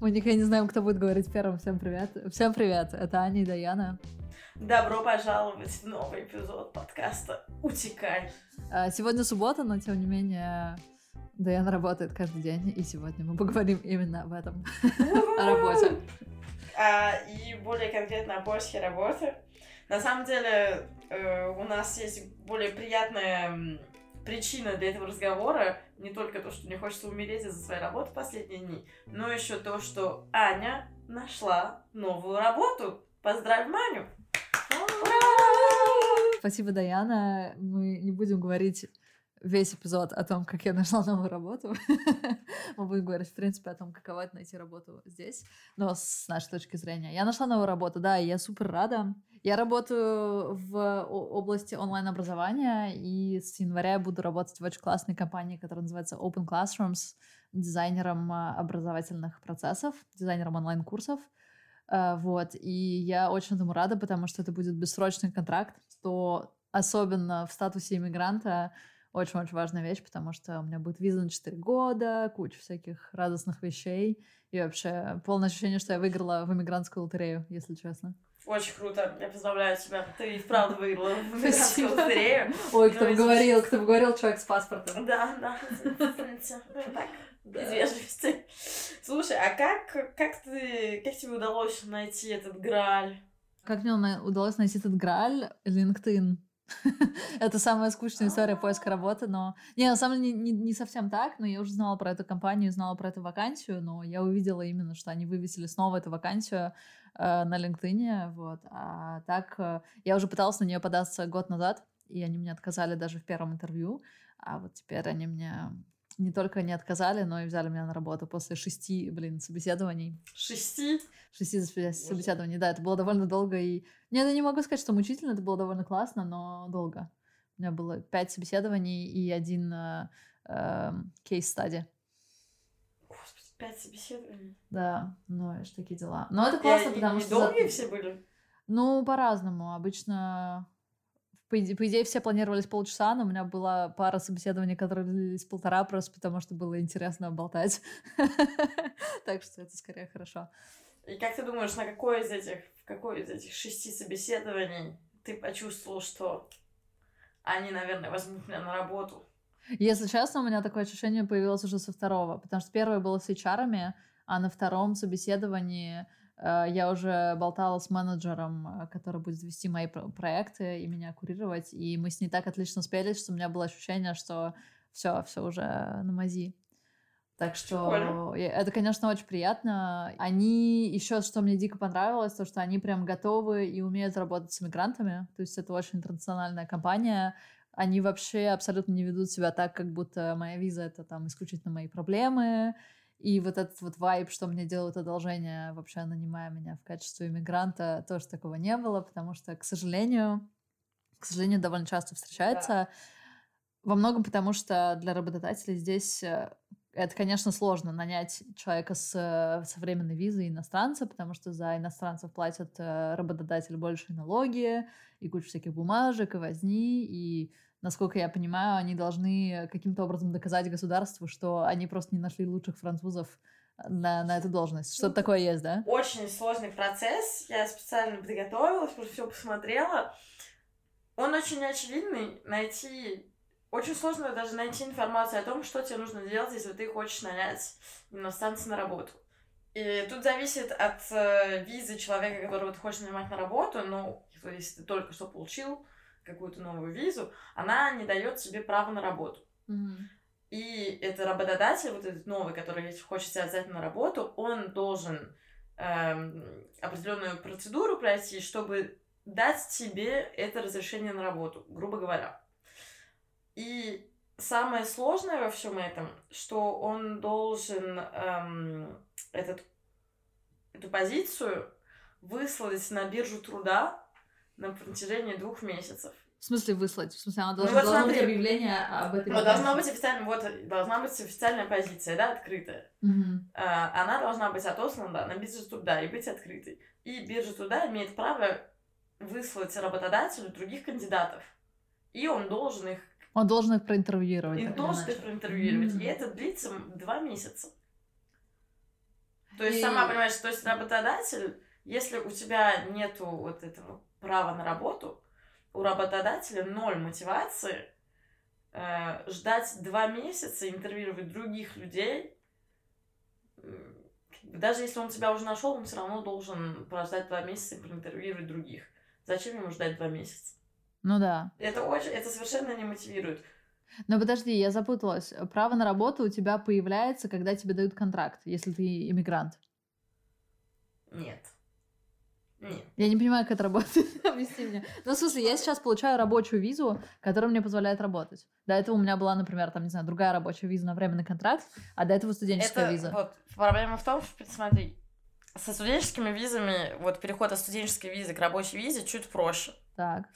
Мы никогда не знаем, кто будет говорить первым. Всем привет. Всем привет. Это Аня и Даяна. Добро пожаловать в новый эпизод подкаста «Утекай». А, сегодня суббота, но тем не менее Даяна работает каждый день, и сегодня мы поговорим именно об этом, о работе. А, и более конкретно о поиске работы. На самом деле э, у нас есть более приятная причина для этого разговора не только то, что мне хочется умереть из-за своей работы последние дни, но еще то, что Аня нашла новую работу. Поздравь Маню! Спасибо, Даяна. Мы не будем говорить весь эпизод о том, как я нашла новую работу. Мы будем говорить, в принципе, о том, каково это найти работу здесь, но с нашей точки зрения. Я нашла новую работу, да, и я супер рада. Я работаю в области онлайн-образования, и с января я буду работать в очень классной компании, которая называется Open Classrooms, дизайнером а, образовательных процессов, дизайнером онлайн-курсов. А, вот, и я очень этому рада, потому что это будет бессрочный контракт, что особенно в статусе иммигранта очень-очень важная вещь, потому что у меня будет виза на 4 года, куча всяких радостных вещей, и вообще полное ощущение, что я выиграла в иммигрантскую лотерею, если честно. Очень круто. Я поздравляю тебя. Ты и вправду выиграла в иммигрантскую лотерею. Ой, кто бы говорил, кто бы говорил, человек с паспортом. Да, да. Так, из вежливости. Слушай, а как, как ты, как тебе удалось найти этот Грааль? Как мне удалось найти этот Грааль? LinkedIn. Это самая скучная история поиска работы, но... Не, на самом деле не, не совсем так, но я уже знала про эту компанию, знала про эту вакансию, но я увидела именно, что они вывесили снова эту вакансию э, на LinkedIn, вот. А так, э, я уже пыталась на нее податься год назад, и они мне отказали даже в первом интервью, а вот теперь они мне не только не отказали, но и взяли меня на работу после шести, блин, собеседований. Шести? Шести собеседований, да, это было довольно долго. И... Нет, я не могу сказать, что мучительно, это было довольно классно, но долго. У меня было пять собеседований и один кейс-стади. Э, э, Господи, пять собеседований? Да, ну, это такие дела. Но это классно, и, потому и что... долгие все были? Ну, по-разному. Обычно по идее, по идее, все планировались полчаса, но у меня была пара собеседований, которые длились полтора, просто потому что было интересно болтать. Так что это скорее хорошо. И как ты думаешь, на какой из этих, в какой из этих шести собеседований ты почувствовал, что они, наверное, возьмут меня на работу? Если честно, у меня такое ощущение появилось уже со второго, потому что первое было с HR, а на втором собеседовании я уже болтала с менеджером, э, который будет вести мои проекты и меня курировать, и мы с ней так отлично спелись, что у меня было ощущение, что все, все уже на мази. Так что Прикольно. это, конечно, очень приятно. Они еще, что мне дико понравилось, то, что они прям готовы и умеют работать с мигрантами. То есть это очень интернациональная компания. Они вообще абсолютно не ведут себя так, как будто моя виза это там исключительно мои проблемы и вот этот вот вайб, что мне делают одолжение, вообще нанимая меня в качестве иммигранта, тоже такого не было, потому что, к сожалению, к сожалению, довольно часто встречается. Да. Во многом потому, что для работодателей здесь э, это, конечно, сложно нанять человека с, э, со временной визой иностранца, потому что за иностранцев платят э, работодатель большие налоги и кучу всяких бумажек и возни, и насколько я понимаю, они должны каким-то образом доказать государству, что они просто не нашли лучших французов э, на, на эту должность. Что-то такое есть, да? Очень сложный процесс. Я специально подготовилась, уже все посмотрела. Он очень очевидный. Найти... Очень сложно даже найти информацию о том, что тебе нужно делать, если ты хочешь нанять иностранца на работу. И тут зависит от э, визы человека, которого ты хочешь нанимать на работу. Ну, если ты только что получил какую-то новую визу, она не дает себе права на работу. Mm-hmm. И это работодатель, вот этот новый, который хочет тебя взять на работу, он должен эм, определенную процедуру пройти, чтобы дать тебе это разрешение на работу, грубо говоря. И самое сложное во всем этом, что он должен эм, этот, эту позицию выслать на биржу труда на протяжении двух месяцев. В смысле выслать? В смысле, она должна, ну, вот должно быть объявление об этой Ну, должна быть официальная, вот, должна быть официальная позиция, да, открытая. Mm-hmm. А, она должна быть отослана, да, на биржу труда и быть открытой. И биржа труда имеет право выслать работодателю других кандидатов. И он должен их Он должен их проинтервьюировать. И должен иначе. их проинтервьюировать. М. И это длится два месяца. То есть, И- сама понимаешь, то есть работодатель, если у тебя нету вот этого права на работу, у работодателя ноль мотивации э, ждать два месяца, интервьюировать других людей. Даже если он тебя уже нашел, он все равно должен прождать два месяца и проинтервьюировать других. Зачем ему ждать два месяца? Ну да. Это очень, это совершенно не мотивирует. Но подожди, я запуталась. Право на работу у тебя появляется, когда тебе дают контракт, если ты иммигрант. Нет. Нет. Я не понимаю, как это работает. Объясни мне. Ну, в смысле, я сейчас получаю рабочую визу, которая мне позволяет работать. До этого у меня была, например, там, не знаю, другая рабочая виза на временный контракт, а до этого студенческая Это виза. вот проблема в том, что, смотри, со студенческими визами, вот переход от студенческой визы к рабочей визе чуть проще. Так.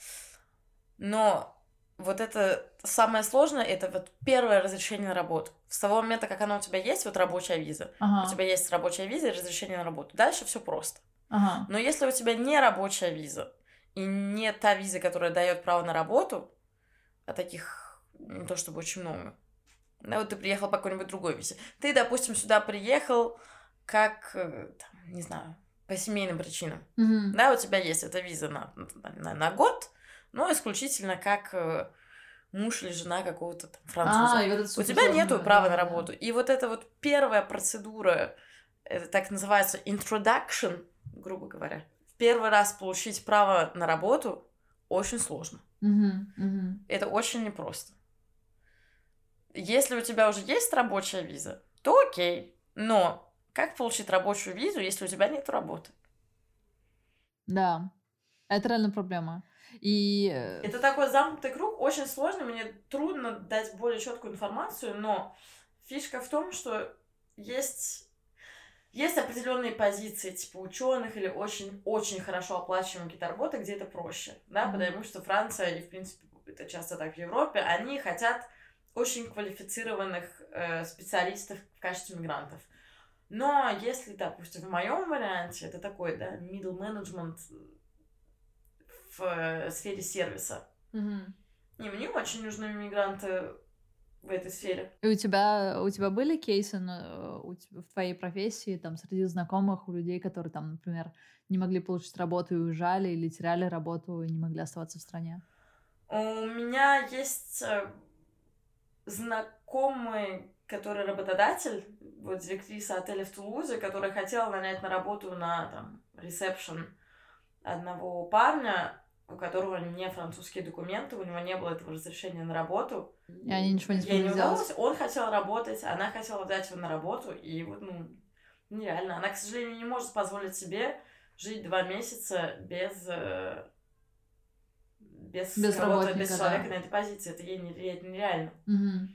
Но вот это самое сложное, это вот первое разрешение на работу. С того момента, как оно у тебя есть, вот рабочая виза, Ага. у тебя есть рабочая виза и разрешение на работу. Дальше все просто. Ага. Но если у тебя не рабочая виза и не та виза, которая дает право на работу, а таких не то чтобы очень много. Да, вот ты приехал по какой-нибудь другой визе. Ты, допустим, сюда приехал как, э, там, не знаю, по семейным причинам. Мгм. Да, у тебя есть эта виза на, на, на год, но исключительно как э, муж или жена какого-то там француза. А, вот У тебя нету да, права на да. работу. И вот эта вот первая процедура, это так называется introduction, грубо говоря. В первый раз получить право на работу очень сложно. Мгм, мгм. Это очень непросто. Если у тебя уже есть рабочая виза, то окей. Но как получить рабочую визу, если у тебя нет работы? Да. Это реально проблема. И... э, Это такой замкнутый круг, очень сложный, мне трудно дать более четкую информацию, но фишка в том, что есть, есть определенные позиции, типа ученых или очень-очень хорошо оплачиваемые какие-то работы, где это проще, да, Мгм. потому что Франция, и в принципе это часто так в Европе, они хотят очень квалифицированных э, специалистов в качестве мигрантов. Но если, допустим, в моем варианте, это такой, да, middle management в э, сфере сервиса. мгм. И мне очень нужны мигранты в этой сфере. И у тебя, у тебя были кейсы на- у в твоей профессии, там, среди знакомых, у людей, которые, там, например, не могли получить работу и уезжали, или теряли работу и не могли оставаться в стране? У меня есть э, знакомый, который работодатель, вот директриса отеля в Тулузе, которая хотела нанять на работу на там ресепшн одного парня, у которого не французские документы, у него не было этого разрешения на работу. И они ничего не Ей смогли не сделать? удалось, он хотел работать, она хотела взять его на работу, и вот, ну, нереально. Она, к сожалению, не может позволить себе жить два месяца без э, без, Без кого-то, без да. человека на этой позиции. Это ей нереально. Мгм.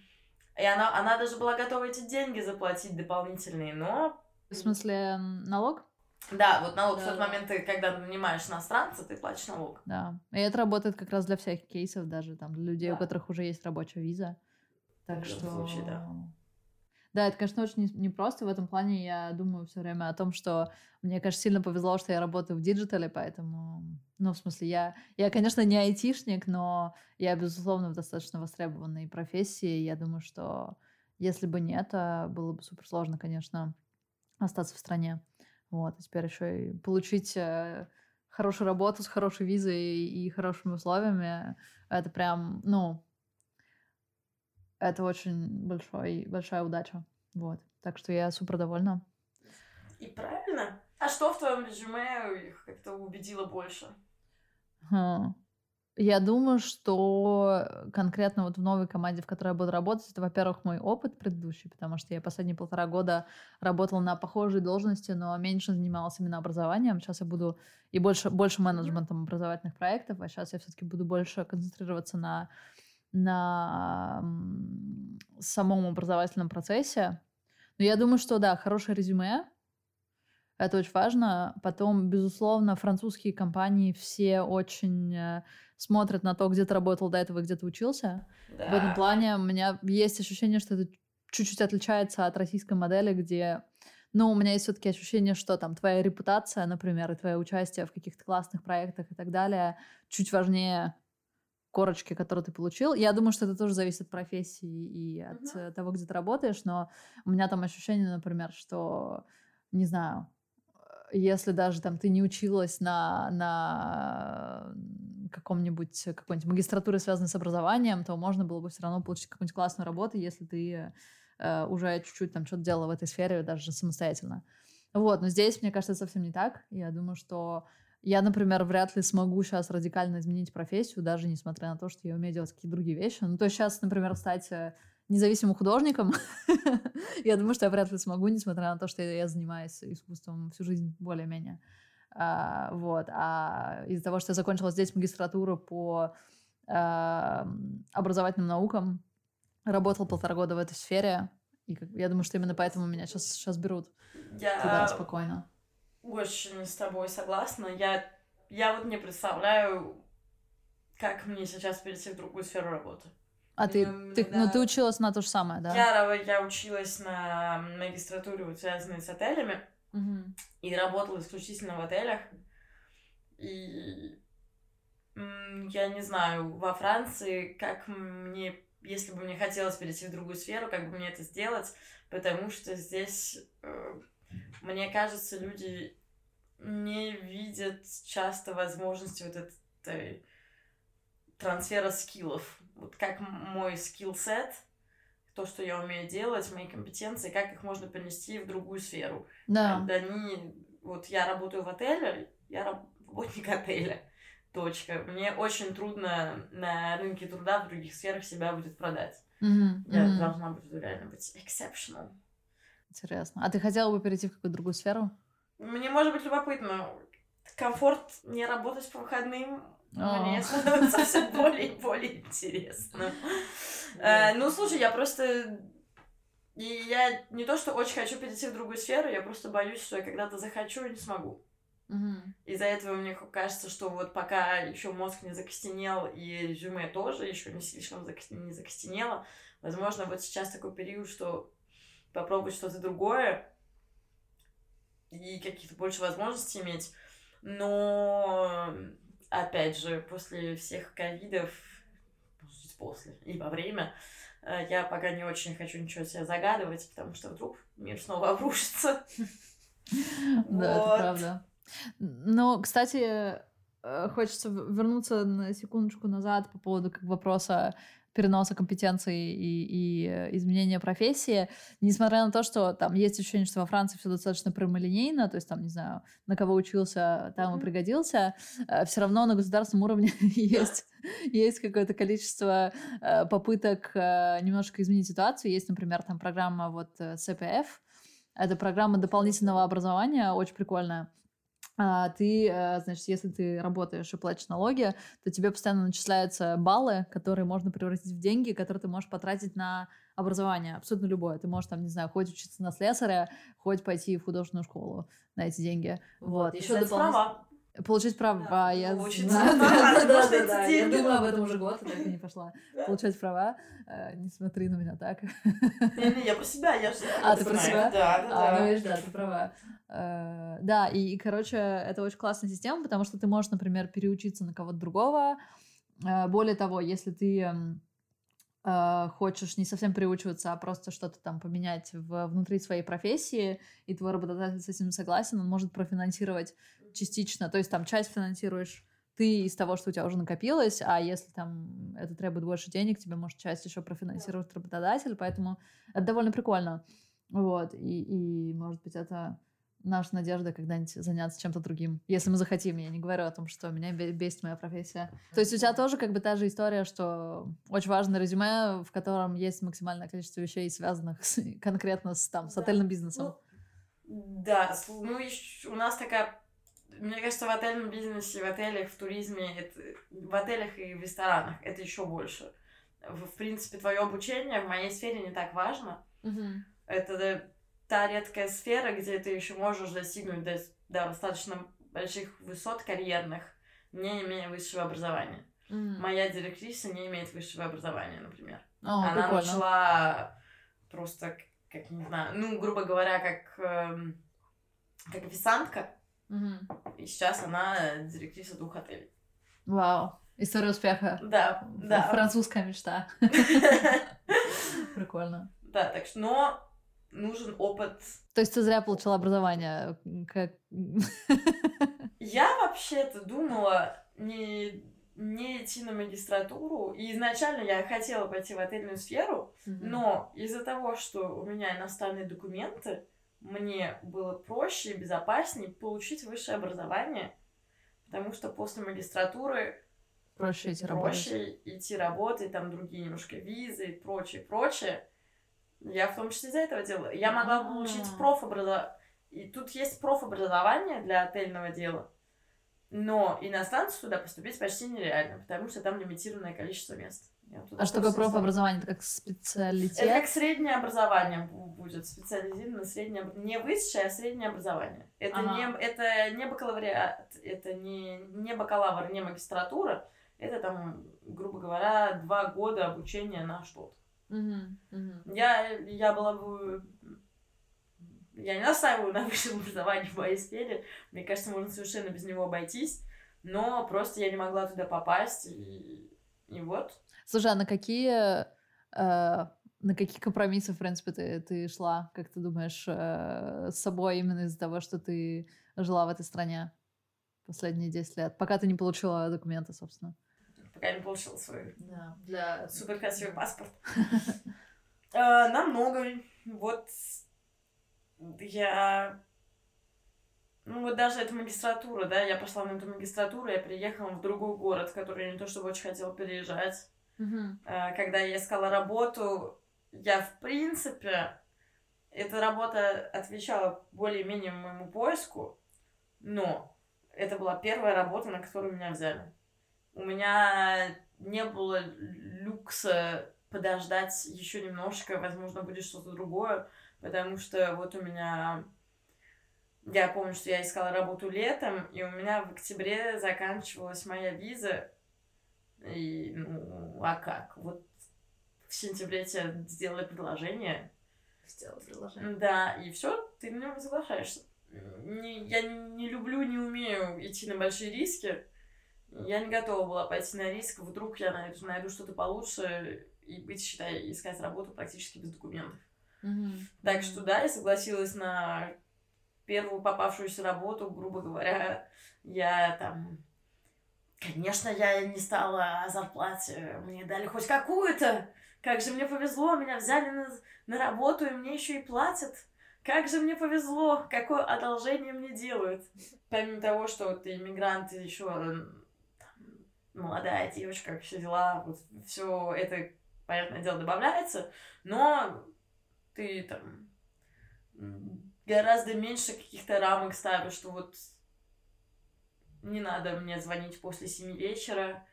И она, она даже была готова эти деньги заплатить дополнительные, но... В смысле, налог? Да, вот налог в Да. тот момент, ты, когда нанимаешь иностранца, ты платишь налог. Да. И это работает как раз для всех кейсов, даже там для людей, у Да. которых уже есть рабочая виза. Так В что... случае, да. Да, это, конечно, очень не- непросто. В этом плане я думаю все время о том, что мне, конечно, сильно повезло, что я работаю в диджитале, поэтому... Ну, в смысле, я, я, конечно, не айтишник, но я, безусловно, в достаточно востребованной профессии. Я думаю, что если бы не это, было бы супер сложно, конечно, остаться в стране. Вот, и теперь еще и получить э, хорошую работу с хорошей визой и хорошими условиями, это прям, ну, это очень большой, большая удача. Вот. Так что я супер довольна. И правильно. А что в твоем резюме их как-то убедило больше? Хм. Я думаю, что конкретно вот в новой команде, в которой я буду работать, это, во-первых, мой опыт предыдущий, потому что я последние полтора года работала на похожей должности, но меньше занималась именно образованием. Сейчас я буду и больше, больше менеджментом образовательных проектов, а сейчас я все-таки буду больше концентрироваться на, на самом образовательном процессе. Но я думаю, что да, хорошее резюме, это очень важно. Потом, безусловно, французские компании все очень э, смотрят на то, где ты работал до этого, где ты учился. Да. В этом плане у меня есть ощущение, что это чуть-чуть отличается от российской модели, где, ну, у меня есть все-таки ощущение, что там твоя репутация, например, и твое участие в каких-то классных проектах и так далее чуть важнее корочки, которые ты получил. Я думаю, что это тоже зависит от профессии и от mm-hmm. того, где ты работаешь, но у меня там ощущение, например, что, не знаю, если даже там ты не училась на, на каком-нибудь какой-нибудь магистратуре, связанной с образованием, то можно было бы все равно получить какую-нибудь классную работу, если ты э, уже чуть-чуть там что-то делала в этой сфере даже самостоятельно. Вот, но здесь, мне кажется, совсем не так. Я думаю, что я, например, вряд ли смогу сейчас радикально изменить профессию, даже несмотря на то, что я умею делать какие-то другие вещи. Ну, то есть сейчас, например, стать э, независимым художником, я думаю, что я вряд ли смогу, несмотря на то, что я занимаюсь искусством всю жизнь более-менее. А, вот. А из-за того, что я закончила здесь магистратуру по а, образовательным наукам, работала полтора года в этой сфере, и я думаю, что именно поэтому меня сейчас, сейчас берут я туда спокойно. Очень с тобой согласна. Я, я вот не представляю, как мне сейчас перейти в другую сферу работы. А ты, ты, да. ну, ты училась на то же самое, да? Я, я училась на магистратуре, вот, связанной с отелями, угу. и работала исключительно в отелях. И я не знаю, во Франции, как мне, если бы мне хотелось перейти в другую сферу, как бы мне это сделать, потому что здесь, э, мне кажется, люди не видят часто возможности вот этой трансфера скиллов вот как мой скилл-сет, то, что я умею делать, мои компетенции, как их можно перенести в другую сферу. Да. Когда они... Вот я работаю в отеле, я работник отеля. Точка. Мне очень трудно на рынке труда в других сферах себя будет продать. Mm-hmm. Я mm-hmm. должна быть реально быть exceptional. Интересно. А ты хотела бы перейти в какую-то другую сферу? Мне может быть любопытно. Комфорт не работать по выходным мне становится все более и более интересно. Э, ну, слушай, я просто... И я не то, что очень хочу перейти в другую сферу, я просто боюсь, что я когда-то захочу и не смогу. Из-за этого мне кажется, что вот пока еще мозг не закостенел, и резюме тоже еще не слишком не закостенело, возможно, вот сейчас такой период, что попробовать что-то другое и каких-то больше возможностей иметь. Но опять же, после всех ковидов, после и во время, э, я пока не очень хочу ничего себе загадывать, потому что вдруг мир снова обрушится. Да, это правда. Но, кстати, э, хочется вернуться на секундочку назад по поводу как вопроса переноса компетенций и, и э, изменения профессии, несмотря на то, что там есть ощущение, что во Франции все достаточно прямолинейно, то есть там, не знаю, на кого учился, там и пригодился, э, все равно на государственном уровне есть есть какое-то количество э, попыток немножко изменить ситуацию. Есть, например, там программа вот CPF, это программа дополнительного образования, очень прикольная ты, э, значит, если ты работаешь и платишь налоги, то тебе постоянно начисляются баллы, которые можно превратить в деньги, которые ты можешь потратить на образование, абсолютно любое. Ты можешь там, не знаю, хоть учиться на слесаря, хоть пойти в художественную школу на эти деньги. Вот. Еще дополнительно... Получить права, я знаю. Да, да, да, я думаю об этом уже год, так и не пошла. Получать права. Э, не смотри на меня так. Не-не, я про себя, я же А, ты про себя? Да, да, да. А, ну, видишь, да, ты права. Э, да, и, короче, это очень классная система, потому что ты можешь, например, переучиться на кого-то другого. Э, более того, если ты эм, хочешь не совсем приучиваться, а просто что-то там поменять в, внутри своей профессии, и твой работодатель с этим согласен, он может профинансировать частично, то есть там часть финансируешь ты из того, что у тебя уже накопилось, а если там это требует больше денег, тебе может часть еще профинансировать работодатель, поэтому это довольно прикольно. Вот, и, и может быть, это наша надежда когда-нибудь заняться чем-то другим, если мы захотим. Я не говорю о том, что меня бесит моя профессия. То есть у тебя тоже как бы та же история, что очень важное резюме, в котором есть максимальное количество вещей, связанных с, конкретно с, там, с отельным бизнесом. Ну, да, ну у нас такая мне кажется, в отельном бизнесе, в отелях, в туризме, это, в отелях и в ресторанах это еще больше. В, в принципе, твое обучение в моей сфере не так важно. Mm-hmm. Это та редкая сфера, где ты еще можешь достигнуть до, до достаточно больших высот карьерных, не имея высшего образования. Mm-hmm. Моя директриса не имеет высшего образования, например. Oh, Она прикольно. начала просто, как не знаю, ну, грубо говоря, как, эм, как официантка Угу. И сейчас она директриса двух отелей. Вау. История успеха. Да, да. Французская мечта. Прикольно. Да, так что, но нужен опыт. То есть ты зря получила образование? Как... Я вообще-то думала не, не идти на магистратуру. И изначально я хотела пойти в отельную сферу, mm-hmm. но из-за того, что у меня иностранные документы, мне было проще и безопаснее получить высшее образование, потому что после магистратуры проще идти проще работать. идти работать, там другие немножко визы и прочее, прочее. Я в том числе из-за этого делала. Я могла получить профобразование. И тут есть профобразование для отельного дела. Но иностранцу туда поступить почти нереально, потому что там лимитированное количество мест. А что такое профобразование? Это как специалитет? Это как среднее образование будет, специализированное среднее, не высшее, а среднее образование. Это, ага. не, это не бакалавриат, это не, не бакалавр, не магистратура, это там, грубо говоря, два года обучения на что-то. Я, я была бы... Я не настаиваю на высшем образовании в моей сфере. Мне кажется, можно совершенно без него обойтись. Но просто я не могла туда попасть. И, и вот. Слушай, а на какие... Э, на какие компромиссы, в принципе, ты, ты шла, как ты думаешь, э, с собой именно из-за того, что ты жила в этой стране последние 10 лет, пока ты не получила документы, собственно? Пока не получила свой да, для... супер красивый паспорт. А, намного. Вот я... Ну вот даже эта магистратура, да, я пошла на эту магистратуру, я приехала в другой город, в который я не то чтобы очень хотела переезжать. А, когда я искала работу, я в принципе... Эта работа отвечала более-менее моему поиску, но это была первая работа, на которую меня взяли. У меня не было люкса подождать еще немножко, возможно, будет что-то другое, потому что вот у меня... Я помню, что я искала работу летом, и у меня в октябре заканчивалась моя виза. И, ну, а как? Вот в сентябре тебе сделали предложение. Сделали предложение. Да, и все, ты на него соглашаешься. Не, я не люблю, не умею идти на большие риски. Я не готова была пойти на риск, вдруг я найду, найду что-то получше и быть, считай, искать работу практически без документов. Mm-hmm. Так что да, я согласилась на первую попавшуюся работу, грубо говоря, я там... Конечно, я не стала о зарплате, мне дали хоть какую-то. Как же мне повезло, меня взяли на, на работу, и мне еще и платят. Как же мне повезло, какое одолжение мне делают. Помимо того, что ты иммигрант, еще молодая девочка, все дела, вот все это, понятное дело, добавляется, но ты там гораздо меньше каких-то рамок ставишь, что вот не надо мне звонить после семи вечера,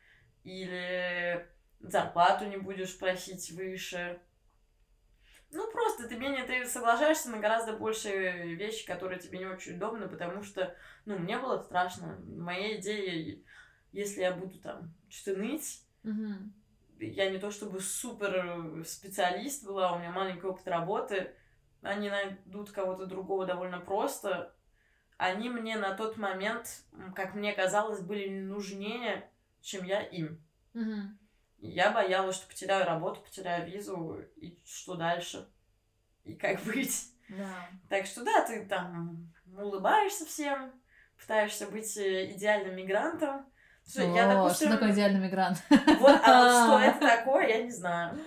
или зарплату не будешь просить выше. Ну, просто ты менее ты соглашаешься на гораздо больше вещи, которые тебе не очень удобны, потому что, ну, мне было страшно. Моя идея если я буду там что-то ныть, угу. я не то чтобы супер специалист была, у меня маленький опыт работы, они найдут кого-то другого довольно просто. Они мне на тот момент, как мне казалось, были нужнее, чем я им. Угу. я боялась, что потеряю работу, потеряю визу, и что дальше? И как быть? Да. Так что да, ты там улыбаешься всем, пытаешься быть э, идеальным мигрантом, Слушай, я, допустим... Что такое идеальный мигрант? Вот, а вот что это такое, я не знаю.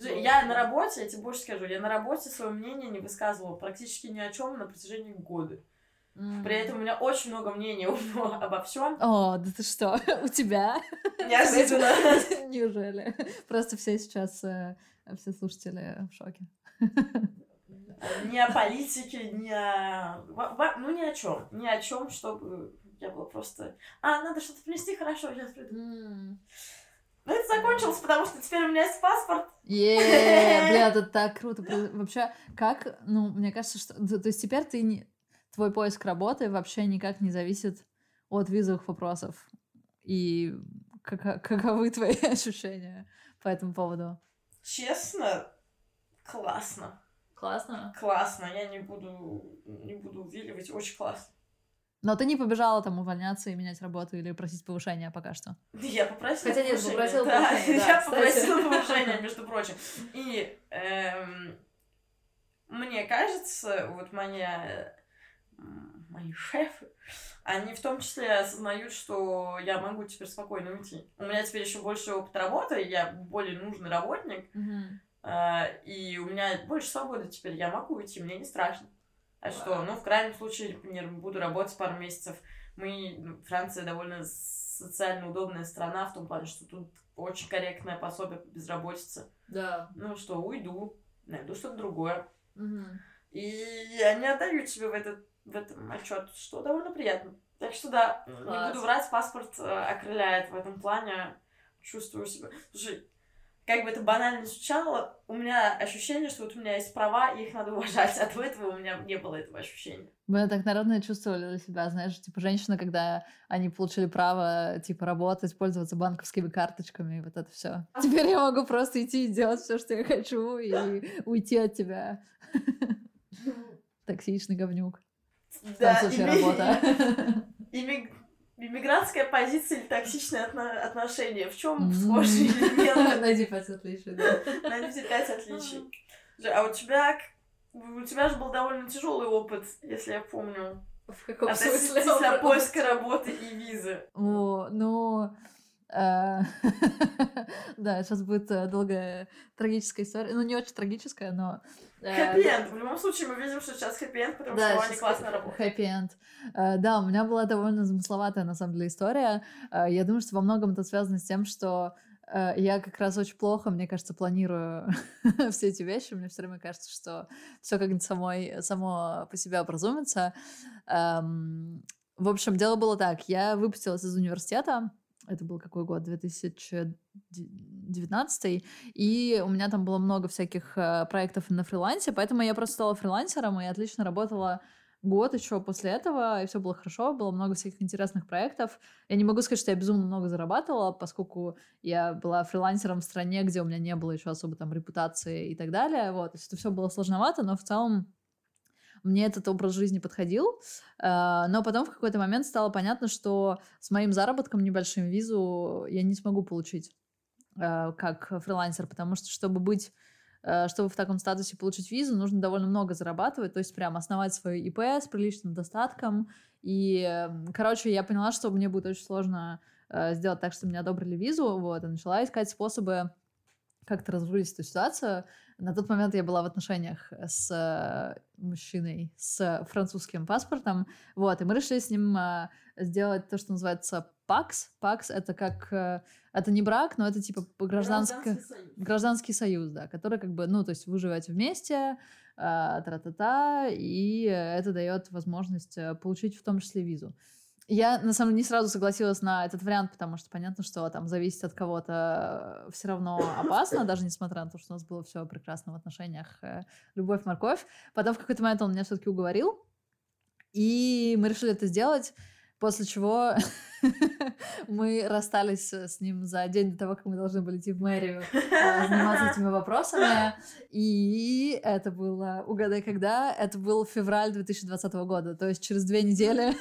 Я на работе, я тебе больше скажу, я на работе свое мнение не высказывала практически ни о чем на протяжении года. При этом у меня очень много мнений обо всем. О, да ты что, у тебя? Неожиданно. Неужели? Просто все сейчас, э, все слушатели в шоке. Ни о политике, ни о... Ну, ни о чем. Ни о чем, чтобы я была просто... А, надо что-то принести, хорошо, сейчас приду. Mm. Ну, это закончилось, потому что теперь у меня есть паспорт. Еее, бля, это так круто. Вообще, как, ну, мне кажется, что... То есть теперь ты не... Твой поиск работы вообще никак не зависит от визовых вопросов. И как, каковы твои ощущения по этому поводу? Честно, классно. Классно? Классно. Я не буду, не буду увиливать. Очень классно. Но ты не побежала там увольняться и менять работу или просить повышения пока что? Я попросила Хотя нет, попросила да, повышения, да, Я кстати. попросила повышения, между прочим. И эм, мне кажется, вот моя, мои шефы, они в том числе осознают, что я могу теперь спокойно уйти. У меня теперь еще больше опыта работы, я более нужный работник, э, и у меня больше свободы теперь, я могу уйти, мне не страшно. А что? Ну, в крайнем случае, например, буду работать пару месяцев. Мы, ну, Франция довольно социально удобная страна, в том плане, что тут очень корректное пособие по безработице. Да. Ну что, уйду, найду что-то другое. И я не отдаю себе в, этот, в этом отчет, что довольно приятно. Так что да, не Класс. буду врать, паспорт э, окрыляет в этом плане. Чувствую себя. Слушай, как бы это банально не звучало, у меня ощущение, что вот у меня есть права, и их надо уважать. А до этого у меня не было этого ощущения. Мы так народно чувствовали себя, знаешь, типа женщины, когда они получили право, типа, работать, пользоваться банковскими карточками, и вот это все. Теперь я могу просто идти и делать все, что я хочу, и уйти от тебя. Токсичный говнюк. В том случае работа. имми- Иммигрантская позиция или токсичные отно- отношения. В чем схожие элементы? Найди пять отличий, да. Найдите пять отличий. А у тебя, у тебя же был довольно тяжелый опыт, если я помню, В каком относительно поиска работы и визы. О, ну... э, Да, сейчас будет э, долгая трагическая история. Ну, не очень трагическая, но... э, Хэппи-энд. В любом случае мы видим, что сейчас хэппи-энд, потому что они классно работают. Хэппи-энд. Э, Да, у меня была довольно замысловатая, на самом деле, история. Я думаю, что во многом это связано с тем, что я как раз очень плохо, мне кажется, планирую все эти вещи. Мне все время кажется, что все как-нибудь самой, само по себе образумится. Эм, В общем, дело было так. Я выпустилась из университета. Это был какой год? 2019. И у меня там было много всяких э, проектов на фрилансе, поэтому я просто стала фрилансером и отлично работала год еще после этого, и все было хорошо, было много всяких интересных проектов. Я не могу сказать, что я безумно много зарабатывала, поскольку я была фрилансером в стране, где у меня не было еще особо там репутации и так далее. Вот, то есть это все было сложновато, но в целом мне этот образ жизни подходил, Э, но потом в какой-то момент стало понятно, что с моим заработком небольшим визу я не смогу получить э, как фрилансер, потому что чтобы быть э, чтобы в таком статусе получить визу, нужно довольно много зарабатывать, то есть прям основать свое ИП с приличным достатком. И, короче, я поняла, что мне будет очень сложно сделать так, чтобы мне одобрили визу, вот, и начала искать способы как-то разрулить эту ситуацию. На тот момент я была в отношениях с э, мужчиной с французским паспортом, вот, и мы решили с ним э, сделать то, что называется ПАКС. ПАКС — это как... э, это не брак, но это типа гражданское... союз. Гражданский союз, да, который как бы, ну, то есть вы живете вместе, э, тра-та-та, и это дает возможность э, получить в том числе визу. Я, на самом деле, не сразу согласилась на этот вариант, потому что понятно, что там зависеть от кого-то все равно опасно, даже несмотря на то, что у нас было все прекрасно в отношениях, э, любовь, морковь. Потом в какой-то момент он меня все-таки уговорил, и мы решили это сделать, после чего мы расстались с ним за день до того, как мы должны были идти в мэрию э, заниматься этими вопросами. И это было, угадай, когда? Это был февраль 2020 года, то есть через две недели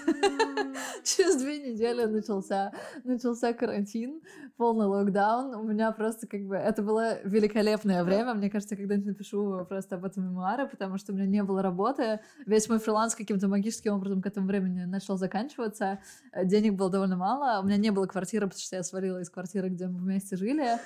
через две недели начался, начался карантин, полный локдаун. У меня просто как бы... Это было великолепное время. Мне кажется, когда-нибудь напишу просто об этом мемуары, потому что у меня не было работы. Весь мой фриланс каким-то магическим образом к этому времени начал заканчиваться. Э, Денег было довольно мало. У меня не было квартиры, потому что я свалила из квартиры, где мы вместе жили.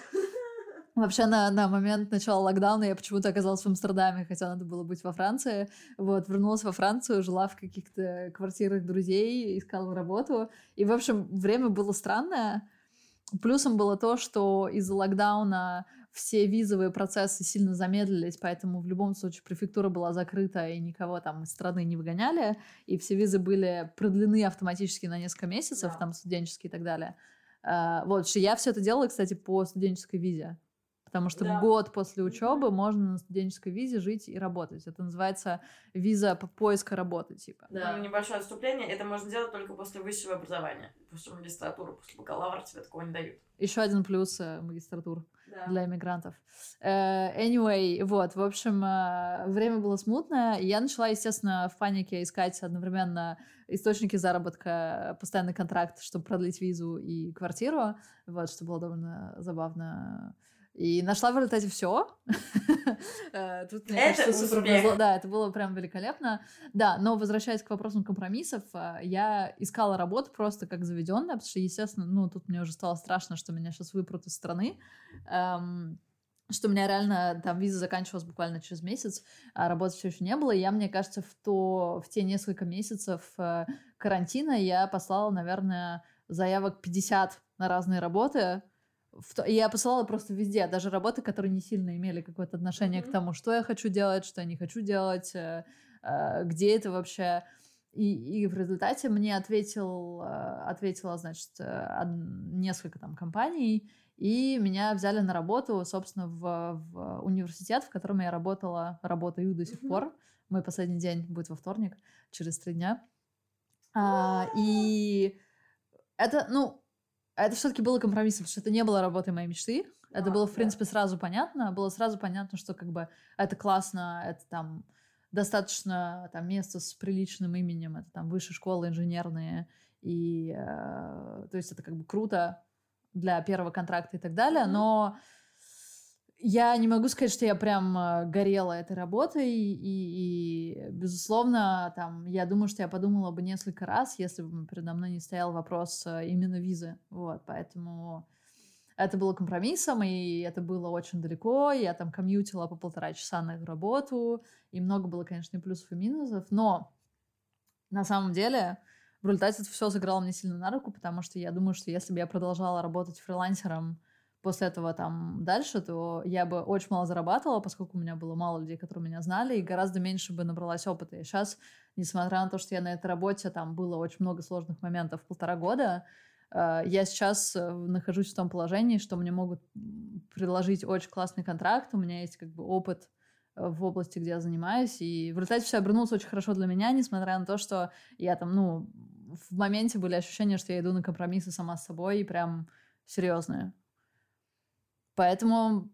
Вообще на, на момент начала локдауна я почему-то оказалась в Амстердаме, хотя надо было быть во Франции. Вот, вернулась во Францию, жила в каких-то квартирах друзей, искала работу. И, в общем, время было странное. Плюсом было то, что из-за локдауна все визовые процессы сильно замедлились, поэтому в любом случае префектура была закрыта, и никого там из страны не выгоняли, и все визы были продлены автоматически на несколько месяцев, Да. там студенческие и так далее. А, Вот, что я все это делала, кстати, по студенческой визе. Потому что Да. год после учебы можно на студенческой визе жить и работать. Это называется виза по поиска работы, типа. Ну, небольшое отступление. Это можно делать только после высшего образования. После магистратуры, после бакалавра тебе такого не дают. Еще один плюс э, магистратур Да. для иммигрантов. Э, Anyway, вот, в общем, э, время было смутное, и я начала, естественно, в панике искать одновременно источники заработка, постоянный контракт, чтобы продлить визу и квартиру, вот, что было довольно забавно. И нашла в результате все. Тут, мне Это кажется, супер. Да, это было прям великолепно. Да, но возвращаясь к вопросам компромиссов, э, я искала работу просто как заведенная, потому что, естественно, ну, тут мне уже стало страшно, что меня сейчас выпрут из страны. Эм, что у меня реально там виза заканчивалась буквально через месяц, а работы все еще не было. И я, мне кажется, в, то, в те несколько месяцев э, карантина я послала, наверное, заявок 50 на разные работы. Я посылала просто везде, даже работы, которые не сильно имели какое-то отношение к Мгм. тому, что я хочу делать, что я не хочу делать, э, э, где это вообще. И, и в результате мне ответил, э, ответила, значит, несколько там компаний, и меня взяли на работу, собственно, в, в университет, в котором я работала, работаю до сих Мгм. пор. Мой последний день будет во вторник, через три дня. А, и это, ну, это все-таки было компромиссом, потому что это не было работой моей мечты. Это А, было, в да. принципе, сразу понятно. Было сразу понятно, что как бы это классно, это там достаточно там место с приличным именем, это там высшие школы инженерные, и э, то есть это как бы круто для первого контракта и так далее, Мгм. но я не могу сказать, что я прям э, горела этой работой, и, и, безусловно, там, я думаю, что я подумала бы несколько раз, если бы передо мной не стоял вопрос э, именно визы, вот, поэтому это было компромиссом, и это было очень далеко, я там комьютила по полтора часа на эту работу, и много было, конечно, и плюсов, и минусов, но на самом деле в результате это все сыграло мне сильно на руку, потому что я думаю, что если бы я продолжала работать фрилансером после этого там дальше, то я бы очень мало зарабатывала, поскольку у меня было мало людей, которые меня знали, и гораздо меньше бы набралась опыта. И сейчас, несмотря на то, что я на этой работе, там было очень много сложных моментов полтора года, э, я сейчас э, нахожусь в том положении, что мне могут предложить очень классный контракт, у меня есть как бы опыт э, в области, где я занимаюсь, и в результате все обернулось очень хорошо для меня, несмотря на то, что я там, ну, в моменте были ощущения, что я иду на компромиссы сама с собой, и прям серьезные. Поэтому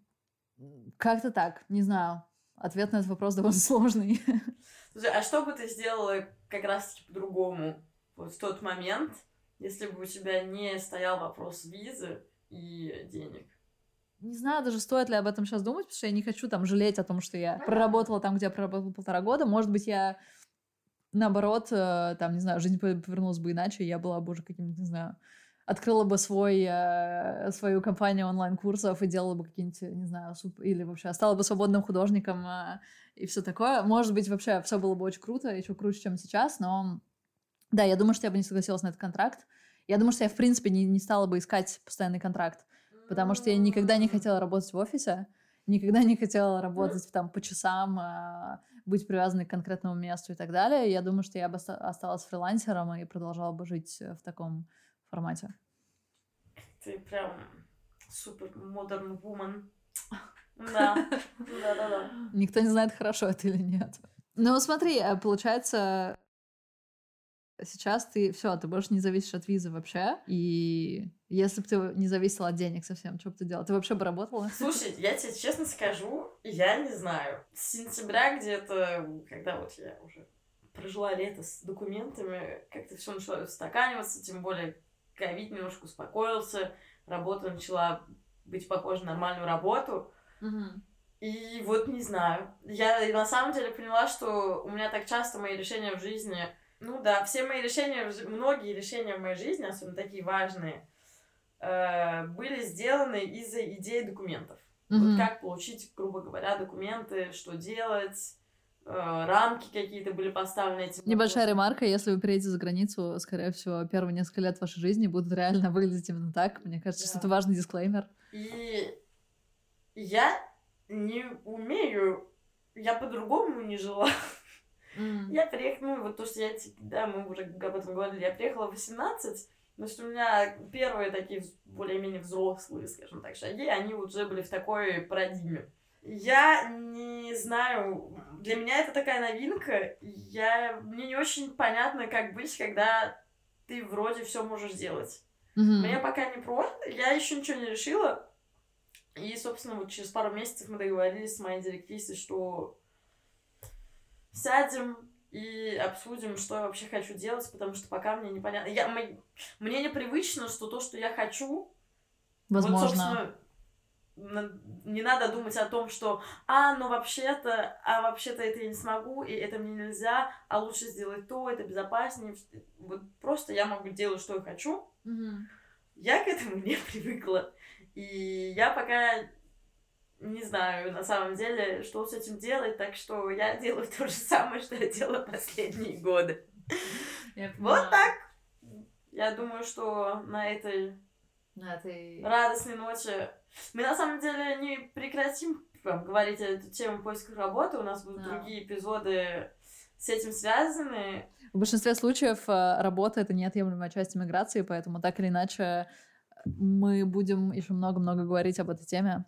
как-то так, не знаю. Ответ на этот вопрос довольно сложный. Слушай, а что бы ты сделала как раз-таки по-другому вот в тот момент, если бы у тебя не стоял вопрос визы и денег? Не знаю даже, стоит ли об этом сейчас думать, потому что я не хочу там жалеть о том, что я проработала там, где я проработала полтора года. Может быть, я наоборот, э, там, не знаю, жизнь пов- повернулась бы иначе, и я была бы уже каким-то, не знаю, открыла бы свой, э, свою компанию онлайн-курсов и делала бы какие-нибудь, не знаю, суп- или вообще стала бы свободным художником э, и все такое. Может быть, вообще все было бы очень круто, еще круче, чем сейчас, но да, я думаю, что я бы не согласилась на этот контракт. Я думаю, что я, в принципе, не, не стала бы искать постоянный контракт, потому что я никогда не хотела работать в офисе, никогда не хотела работать там по часам, а, быть привязанной к конкретному месту и так далее. Я думаю, что я бы оста- осталась фрилансером и продолжала бы жить э, в таком формате. Ты прям супер модерн woman. Да, да-да-да. Никто не знает, хорошо это или нет. Ну, смотри, э, получается, сейчас ты все, ты больше не зависишь от визы вообще. И если бы ты не зависела от денег совсем, что бы ты делала? Ты вообще бы работала? Слушай, я тебе честно скажу, я не знаю. С сентября где-то, когда вот я уже прожила лето с документами, как-то все начало устаканиваться, тем более ковид немножко успокоился, работа начала быть похожа на нормальную работу. И вот не знаю. Я на самом деле поняла, что у меня так часто мои решения в жизни... Ну да, все мои решения, многие решения в моей жизни, особенно такие важные, э, были сделаны из-за идеи документов. Вот Мгм. как получить, грубо говоря, документы, что делать, рамки какие-то были поставлены этим. Небольшая ремарка, если вы приедете за границу, скорее всего, первые несколько лет вашей жизни будут реально выглядеть именно так. Мне кажется, что Да. это важный дисклеймер. И я не умею, я по-другому не жила. Я приехала, ну, вот то, что я, да, мы уже об этом говорили, я приехала в 18, Значит, у меня первые такие более-менее взрослые, скажем так, шаги, они уже были в такой парадигме. Я не знаю, для меня это такая новинка. Я, мне не очень понятно, как быть, когда ты вроде все можешь делать. Мгм. Мне пока не про, я еще ничего не решила. И, собственно, вот через пару месяцев мы договорились с моей директрисой, что сядем и обсудим, что я вообще хочу делать, потому что пока мне непонятно. Я, мы- мне непривычно, что то, что я хочу, Возможно. вот, собственно, не надо думать о том, что а, ну вообще-то, а вообще-то это я не смогу, и это мне нельзя, а лучше сделать то, это безопаснее. Вот просто я могу делать, что я хочу, Мгм. я к этому не привыкла. И я пока не знаю, на самом деле, что с этим делать, так что я делаю то же самое, что я делала последние годы. Вот так. Я думаю, что на этой На этой... радостной ноте мы на самом деле не прекратим прям, говорить эту тему поиска работы. У нас будут Да. другие эпизоды с этим связаны. В большинстве случаев э, работа — это неотъемлемая часть миграции, поэтому так или иначе мы будем еще много-много говорить об этой теме.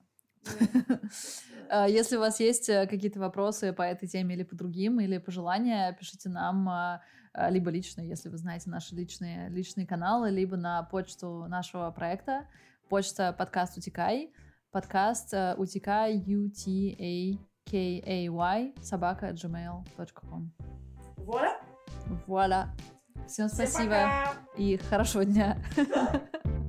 Э, Если у вас есть э, какие-то вопросы по этой теме или по другим, или пожелания, пишите нам э, э, либо лично, если вы знаете наши личные, личные каналы, либо на почту нашего проекта. Почта подкаст Утекай. Подкаст э, Утекай, U-T-A-K-A-Y, собака gmail.com. Вуаля! Вуаля. Всем Всем спасибо пока! и хорошего дня.